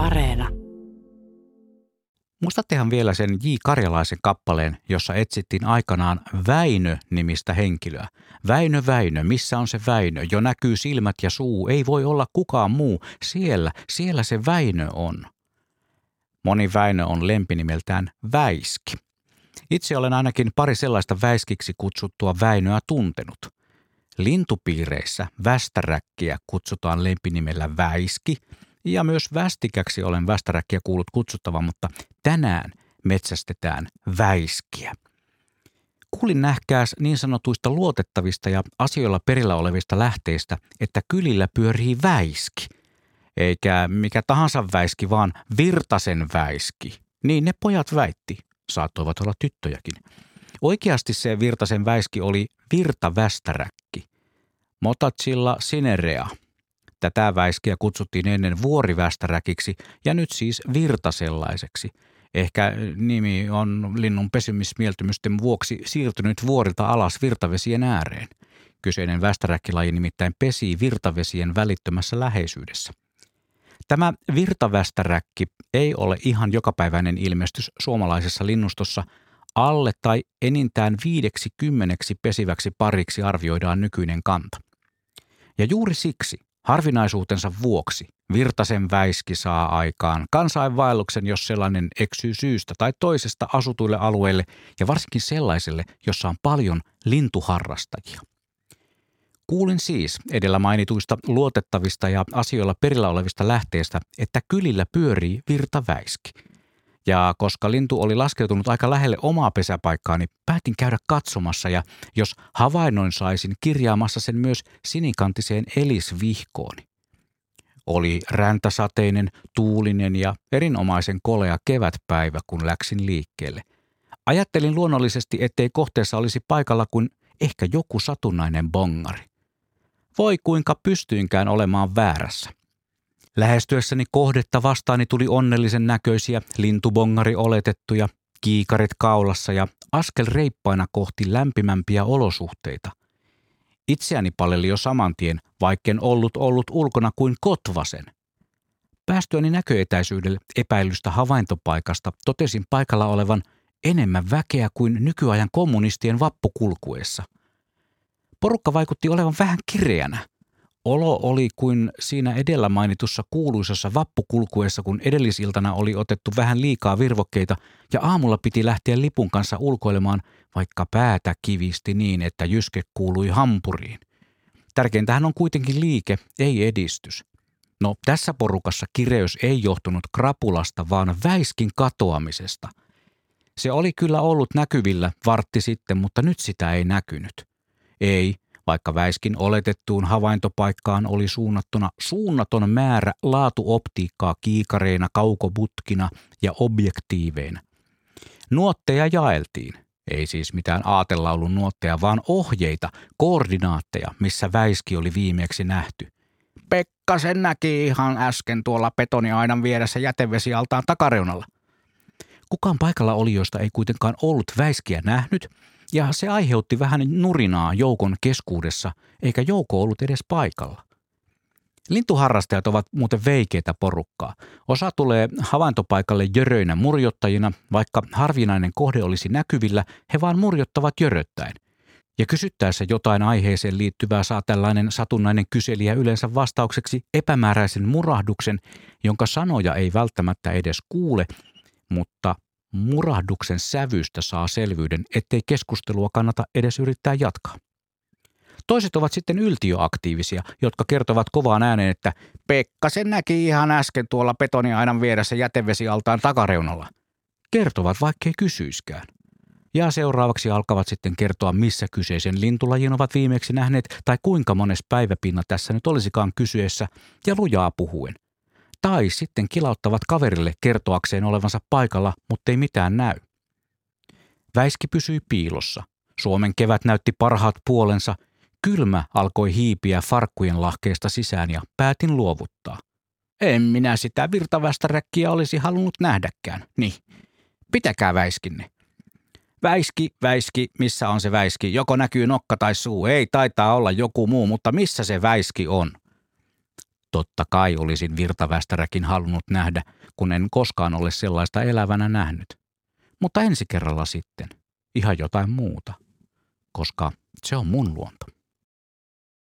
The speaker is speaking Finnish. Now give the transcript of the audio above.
Areena. Muistattehan vielä sen J. Karjalaisen kappaleen, jossa etsittiin aikanaan Väinö-nimistä henkilöä. Väinö, Väinö, missä on se Väinö? Jo näkyy silmät ja suu, ei voi olla kukaan muu. Siellä, siellä se Väinö on. Moni Väinö on lempinimeltään Väiski. Itse olen ainakin pari sellaista väiskiksi kutsuttua Väinöä tuntenut. Lintupiireissä västäräkkiä kutsutaan lempinimellä Väiski – ja myös västikäksi olen västäräkkiä kuullut kutsuttava, mutta tänään metsästetään väiskiä. Kuulin nähkääs niin sanotuista luotettavista ja asioilla perillä olevista lähteistä, että kylillä pyörii väiski. Eikä mikä tahansa väiski, vaan virtasen väiski. Niin ne pojat väitti. Saattoivat olla tyttöjäkin. Oikeasti se virtasen väiski oli virtavästäräkki. Motacilla sinerea – Tätä väiskiä kutsuttiin ennen vuorivästäräkiksi ja nyt siis virtasellaiseksi. Ehkä nimi on linnun pesymismieltymysten vuoksi siirtynyt vuorilta alas virtavesien ääreen. Kyseinen västäräkkilaji nimittäin pesi virtavesien välittömässä läheisyydessä. Tämä virtavästäräkki ei ole ihan jokapäiväinen ilmestys suomalaisessa linnustossa. Alle tai enintään viideksi kymmeneksi pesiväksi pariksi arvioidaan nykyinen kanta. Ja juuri siksi Harvinaisuutensa vuoksi Virtasen väiski saa aikaan kansainvaelluksen, jos sellainen eksyy syystä tai toisesta asutuille alueille ja varsinkin sellaiselle, jossa on paljon lintuharrastajia. Kuulin siis edellä mainituista luotettavista ja asioilla perillä olevista lähteistä, että kylillä pyörii virtaväiski – ja koska lintu oli laskeutunut aika lähelle omaa pesäpaikkaani, päätin käydä katsomassa ja jos havainnoin saisin kirjaamassa sen myös sinikantiseen elisvihkooni. Oli räntäsateinen, tuulinen ja erinomaisen kolea kevätpäivä, kun läksin liikkeelle. Ajattelin luonnollisesti, ettei kohteessa olisi paikalla kuin ehkä joku satunnainen bongari. Voi kuinka pystyinkään olemaan väärässä. Lähestyessäni kohdetta vastaani tuli onnellisen näköisiä lintubongari oletettuja, kiikarit kaulassa ja askel reippaina kohti lämpimämpiä olosuhteita. Itseäni paleli jo saman tien, vaikken ollut ollut ulkona kuin kotvasen. Päästyäni näköetäisyydelle epäilystä havaintopaikasta totesin paikalla olevan enemmän väkeä kuin nykyajan kommunistien vappukulkuessa. Porukka vaikutti olevan vähän kireänä – Olo oli kuin siinä edellä mainitussa kuuluisassa vappukulkuessa, kun edellisiltana oli otettu vähän liikaa virvokkeita ja aamulla piti lähteä lipun kanssa ulkoilemaan, vaikka päätä kivisti niin, että jyske kuului hampuriin. Tärkeintähän on kuitenkin liike, ei edistys. No tässä porukassa kireys ei johtunut krapulasta, vaan väiskin katoamisesta. Se oli kyllä ollut näkyvillä vartti sitten, mutta nyt sitä ei näkynyt. Ei, vaikka väiskin oletettuun havaintopaikkaan oli suunnattuna suunnaton määrä laatuoptiikkaa kiikareina, kaukobutkina ja objektiiveina. Nuotteja jaeltiin, ei siis mitään aatelaulun nuotteja, vaan ohjeita, koordinaatteja, missä väiski oli viimeksi nähty. Pekka sen näki ihan äsken tuolla betoniaidan vieressä jätevesialtaan takareunalla. Kukaan paikalla olijoista ei kuitenkaan ollut väiskiä nähnyt – ja se aiheutti vähän nurinaa joukon keskuudessa, eikä joukko ollut edes paikalla. Lintuharrastajat ovat muuten veikeitä porukkaa. Osa tulee havaintopaikalle jöröinä murjottajina, vaikka harvinainen kohde olisi näkyvillä, he vaan murjottavat jöröttäen. Ja kysyttäessä jotain aiheeseen liittyvää saa tällainen satunnainen kyselijä yleensä vastaukseksi epämääräisen murahduksen, jonka sanoja ei välttämättä edes kuule, mutta murahduksen sävystä saa selvyyden, ettei keskustelua kannata edes yrittää jatkaa. Toiset ovat sitten yltiöaktiivisia, jotka kertovat kovaan ääneen, että Pekka sen näki ihan äsken tuolla betoniainan vieressä jätevesialtaan takareunalla. Kertovat vaikkei kysyiskään. Ja seuraavaksi alkavat sitten kertoa, missä kyseisen lintulajin ovat viimeksi nähneet tai kuinka mones päiväpinna tässä nyt olisikaan kysyessä ja lujaa puhuen – tai sitten kilauttavat kaverille kertoakseen olevansa paikalla, mutta ei mitään näy. Väiski pysyi piilossa. Suomen kevät näytti parhaat puolensa. Kylmä alkoi hiipiä farkkujen lahkeesta sisään ja päätin luovuttaa. En minä sitä virtavästä räkkiä olisi halunnut nähdäkään. Niin, pitäkää väiskinne. Väiski, väiski, missä on se väiski? Joko näkyy nokka tai suu? Ei, taitaa olla joku muu, mutta missä se väiski on? Totta kai olisin virtavästäräkin halunnut nähdä, kun en koskaan ole sellaista elävänä nähnyt. Mutta ensi kerralla sitten ihan jotain muuta, koska se on mun luonto.